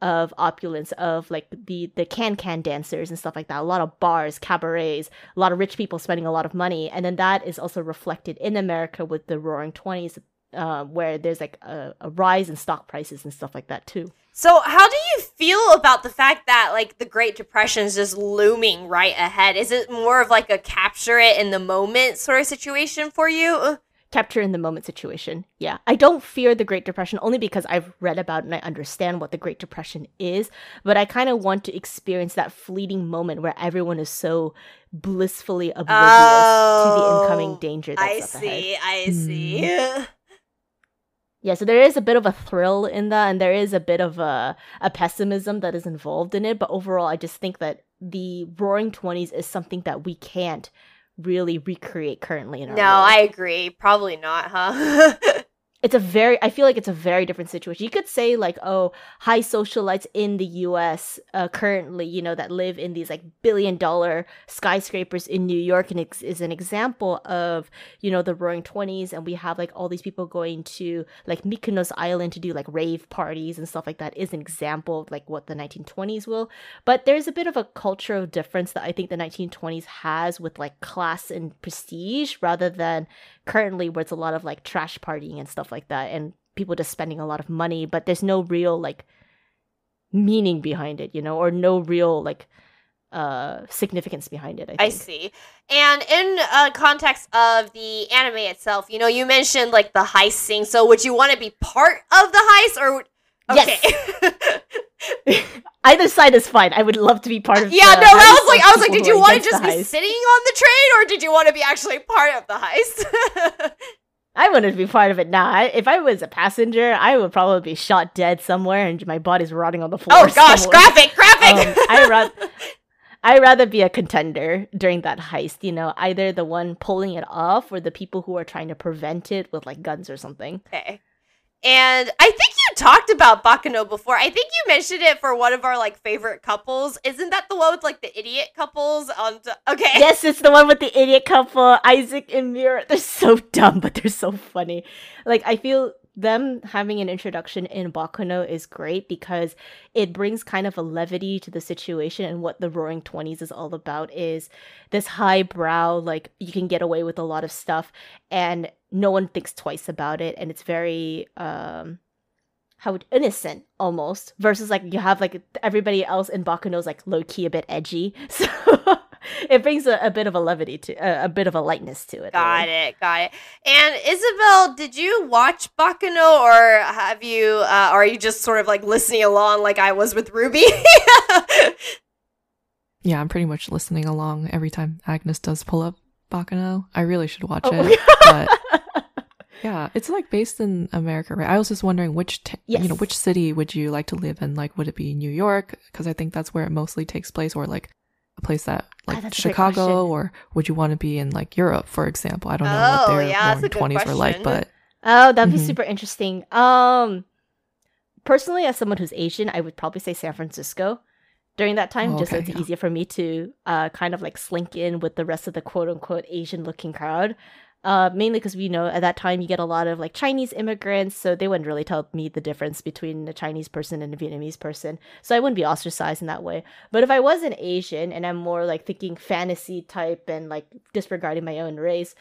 of opulence of like the the can can dancers and stuff like that. A lot of bars cabarets a lot of rich people spending a lot of money. And then that is also reflected in america with the roaring 20s uh, where there's like a, a rise in stock prices and stuff like that too So, how do you feel about the fact that like the Great Depression is just looming right ahead? Is it more of like a capture it in the moment sort of situation for you? capture in the moment situation. Yeah. I don't fear the Great Depression only because I've read about and I understand what the Great Depression is, but I kind of want to experience that fleeting moment where everyone is so blissfully oblivious to the incoming Oh, danger I that's up ahead. see. I see. [LAUGHS] Yeah, so there is a bit of a thrill in that and there is a bit of a, a pessimism that is involved in it, but overall I just think that the Roaring 20s is something that we can't really recreate currently in our No, world. I agree. Probably not, huh? [LAUGHS] it's a very i feel like it's a very different situation. You could say like oh high socialites in the us uh, currently you know that live in these like billion dollar skyscrapers in new york and it's is an example of you know the roaring 20s and we have like all these people going to like mykonos island to do like rave parties and stuff like that is an example of like what the 1920s will. But there's a bit of a cultural difference that i think the 1920s has with like class and prestige rather than currently where it's a lot of like trash partying and stuff like that and people just spending a lot of money but there's no real like meaning behind it you know or no real like uh significance behind it i I see. And in uh, context of the anime itself, you know, you mentioned like the heist scene. So, would you want to be part of the heist, or okay? [LAUGHS] either side is fine i would love to be part of yeah, the no, heist was like I was like, did you want to just be sitting on the train, or did you want to be actually part of the heist? [LAUGHS] i wanted to be part of it now I, if i was a passenger i would probably be shot dead somewhere and my body's rotting on the floor oh gosh, somewhere. graphic, graphic. um, I [LAUGHS] rather I rather be a contender during that heist. You know, either the one pulling it off or the people who are trying to prevent it with like guns or something. okay. And I think you talked about Baccano before. I think you mentioned it for one of our like favorite couples. Isn't that the one with like the idiot couples on t- Okay. [LAUGHS] Yes, it's the one with the idiot couple, Isaac and Miria. They're so dumb, but they're so funny. Like I feel them having an introduction in Baccano is great because it brings kind of a levity to the situation and what the Roaring Twenties is all about is this highbrow, like you can get away with a lot of stuff and no one thinks twice about it and it's very um how would innocent almost versus like you have like everybody else in Baccano's like low key a bit edgy. [LAUGHS] So it brings a, a bit of a levity to a, a bit of a lightness to it. Got really. it, got it. And Isabelle, did you watch Baccano or have you uh, are you just sort of like listening along like I was with RWBY? [LAUGHS] Yeah, I'm pretty much listening along every time Agnes does pull up Baccano. I really should watch Oh. it. [LAUGHS] But yeah, it's like based in America, right? I was just wondering which t- you know which city would you like to live in? Like, would it be New York? Because I think that's where it mostly takes place, or like a place that like great Chicago, or would you want to be in like Europe, for example? I don't know what Oh, their yeah, that's a twenties were like, but Oh, that'd be Mhm. super interesting. Um personally as someone who's Asian, I would probably say San Francisco during that time, Oh, just so it's yeah. easier for me to uh kind of like slink in with the rest of the quote unquote Asian looking crowd. Uh, mainly because we know at that time you get a lot of like Chinese immigrants, so they wouldn't really tell me the difference between a Chinese person and a Vietnamese person. So I wouldn't be ostracized in that way. But if I was an Asian and I'm more like thinking fantasy type and like disregarding my own race,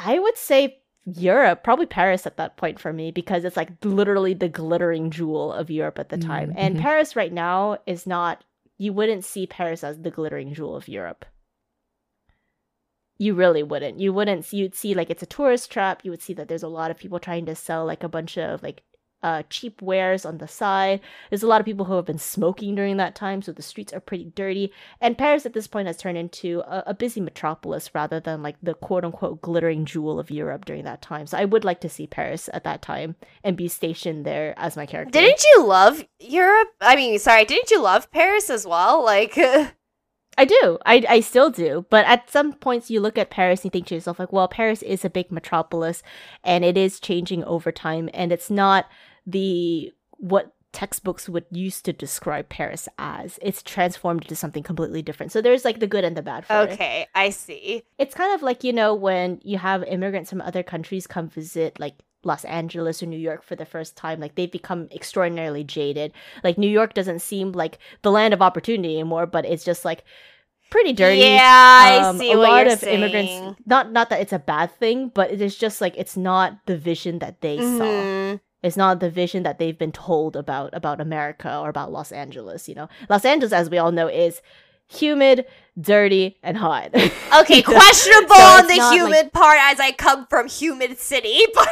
I would say Europe, probably Paris at that point for me, because it's like literally the glittering jewel of Europe at the time. Mm, And mhm. Paris right now is not, you wouldn't see Paris as the glittering jewel of Europe. You really wouldn't. You wouldn't you'd see like it's a tourist trap. You would see that there's a lot of people trying to sell like a bunch of like uh, cheap wares on the side. There's a lot of people who have been smoking during that time, so the streets are pretty dirty. And Paris at this point has turned into a, a busy metropolis rather than like the quote unquote glittering jewel of Europe during that time. So I would like to see Paris at that time and be stationed there as my character. didn't you love Europe? I mean, sorry, didn't you love Paris as well? Like [LAUGHS] I do. I, I still do. But at some points, you look at Paris and you think to yourself, like, well, Paris is a big metropolis and it is changing over time. And it's not the what textbooks would use to describe Paris as. It's transformed into something completely different. So there's like the good and the bad for it. okay, I see. It's kind of like, you know, when you have immigrants from other countries come visit, like, Los Angeles or New York for the first time, like they've become extraordinarily jaded. Like New York doesn't seem like the land of opportunity anymore, but it's just like pretty dirty. Yeah, I Um, see a what lot you're of saying. immigrants. Not not that it's a bad thing, but it is just like it's not the vision that they saw. Mhm. It's not the vision that they've been told about about America or about Los Angeles. You know, Los Angeles, as we all know, is humid, dirty, and hot. [LAUGHS] Okay, questionable So on the not, like- humid part as I come from humid city, [LAUGHS] but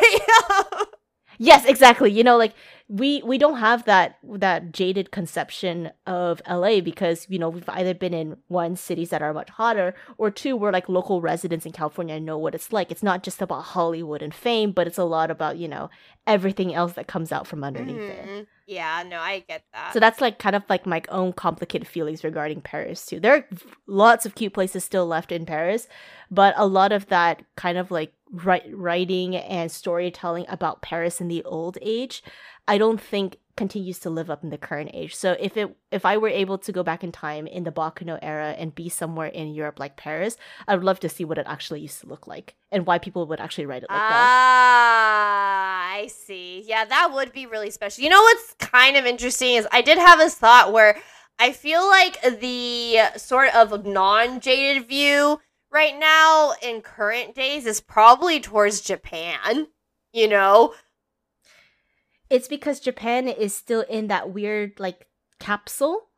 Yes, exactly. You know, like we we don't have that that jaded conception of LA because you know we've either been in one cities that are much hotter or two we're like local residents in California and know what it's like. It's not just about Hollywood and fame, but it's a lot about you know everything else that comes out from underneath it. Mhm. yeah, no, I get that. So that's like kind of like my own complicated feelings regarding Paris too. There are lots of cute places still left in Paris, but a lot of that kind of like writing and storytelling about Paris in the old age, I don't think continues to live up in the current age. So if it if I were able to go back in time in the Baccano era and be somewhere in Europe like Paris, I would love to see what it actually used to look like and why people would actually write it like that. Ah, I see. Yeah, that would be really special. You know what's kind of interesting is I did have this thought where I feel like the sort of non jaded view right now in current days is probably towards Japan. You know? It's because Japan is still in that weird like capsule,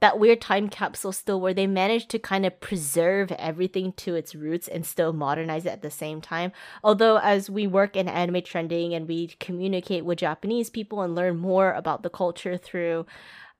that weird time capsule still where they managed to kind of preserve everything to its roots and still modernize it at the same time. Although as we work in anime trending and we communicate with Japanese people and learn more about the culture through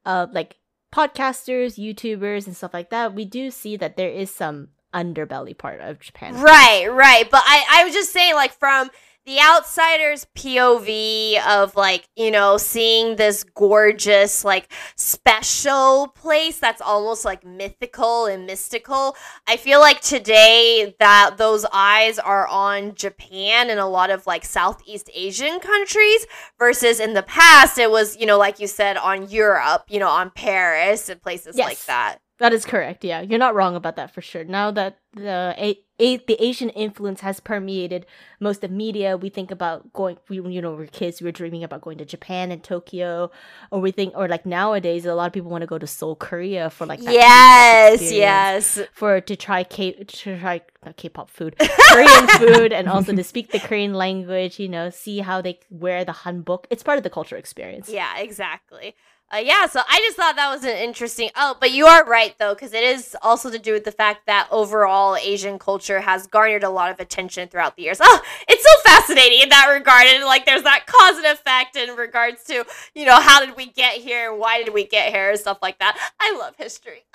uh like podcasters, YouTubers and stuff like that, we do see that there is some underbelly part of Japan. Right, right. But I, I was just saying, like, from the outsider's POV of like, you know, seeing this gorgeous, like special place that's almost like mythical and mystical. I feel like today that those eyes are on Japan and a lot of like Southeast Asian countries versus in the past it was, you know, like you said, on Europe, you know, on Paris and places Yes. like that. That is correct. Yeah, you're not wrong about that for sure. Now that the a- a- the Asian influence has permeated most of media, we think about going. We you know, we we're kids, we were dreaming about going to Japan and Tokyo, or we think, or like nowadays, a lot of people want to go to Seoul, Korea for like that yes, yes. for to try K to try not K-pop food, Korean [LAUGHS] food, and also to speak the Korean language. You know, see how they wear the hanbok. It's part of the cultural experience. Yeah, exactly. Uh, yeah, so I just thought that was an interesting. Oh, but you are right though, because it is also to do with the fact that overall Asian culture has garnered a lot of attention throughout the years. Oh, it's so fascinating in that regard, and like there's that cause and effect in regards to you know how did we get here why did we get here and stuff like that. I love history. [LAUGHS]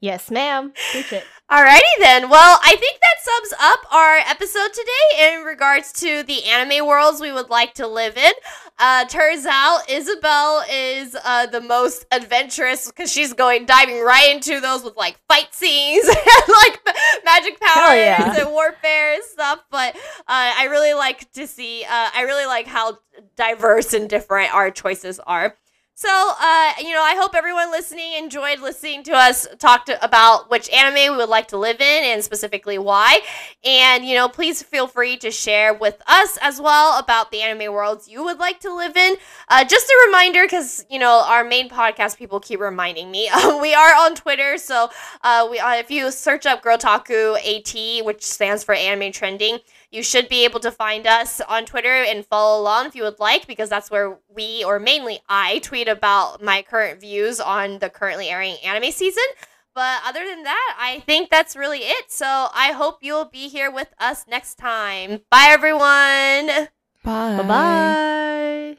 Yes, ma'am. Preach it. Alrighty then. Well, I think that sums up our episode today in regards to the anime worlds we would like to live in. Uh, turns out Isabelle is uh, the most adventurous because she's going diving right into those with like fight scenes [LAUGHS] and like magic powers yeah. and warfare and stuff. But uh, I really like to see. Uh, I really like how diverse and different our choices are. So, uh, you know, I hope everyone listening enjoyed listening to us talk to, about which anime we would like to live in and specifically why. And, you know, please feel free to share with us as well about the anime worlds you would like to live in. Uh, just a reminder, because, you know, our main podcast people keep reminding me, [LAUGHS] we are on Twitter. So, uh, we, uh, if you search up Girltaku AT, which stands for Anime Trending, you should be able to find us on Twitter and follow along if you would like, because that's where we, or mainly I, tweet about my current views on the currently airing anime season. But other than that, I think that's really it. So I hope you'll be here with us next time. Bye, everyone. Bye. Bye bye.